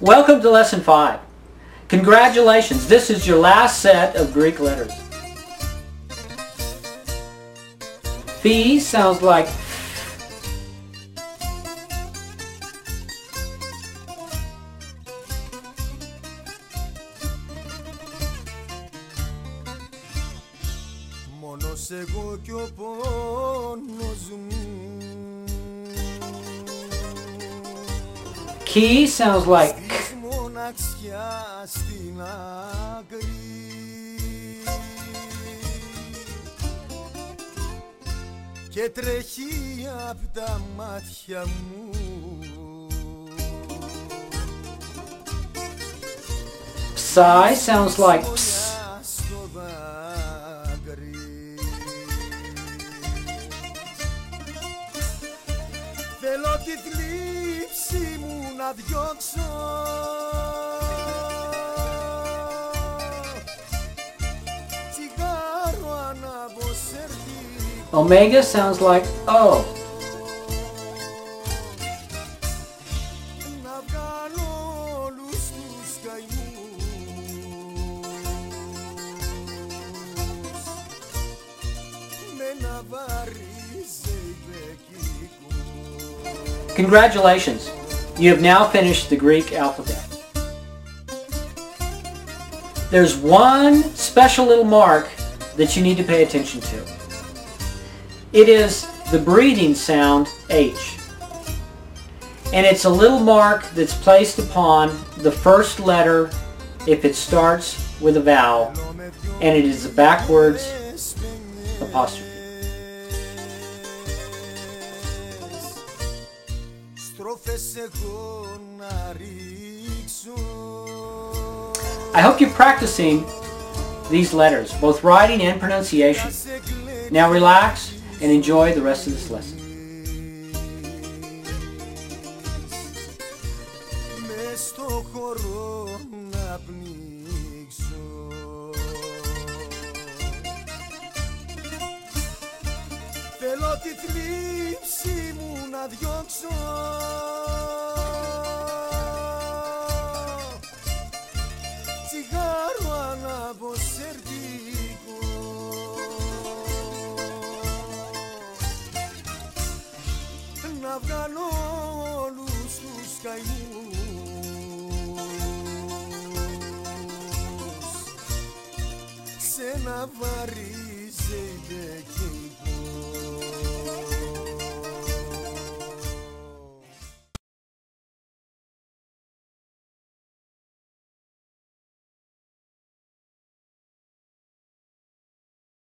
Welcome to Lesson 5. Congratulations, this is your last set of Greek letters. Phi sounds like Μόνος εγώ κι ο πόνος μου Ki sounds like Της μοναξιά στην άκρη Και τρέχει απ' τα μάτια μου Psi sounds like ps. Θέλω τη θλίψη μου να διώξω Τσιγάρο ανάβω σερτικό Omega sounds like O. να βγάλω όλους τους καημούς με ένα βαρύ ζεϊβεκικό Congratulations, you have now finished the Greek alphabet. There's one special little mark that you need to pay attention to. It is the breathing sound H. And it's a little mark that's placed upon the first letter if it starts with a vowel, and it is a backwards apostrophe. Στροφές εγώ να ρίξω I hope you're practicing these letters, both writing and pronunciation. σε κλαίει Now relax and enjoy the rest of this lesson. μες στο χώρο να πνίξω Θέλω τη θλίψη μου να διώξω να βγάλω όλους τους καημούς. Σε ένα βαρύ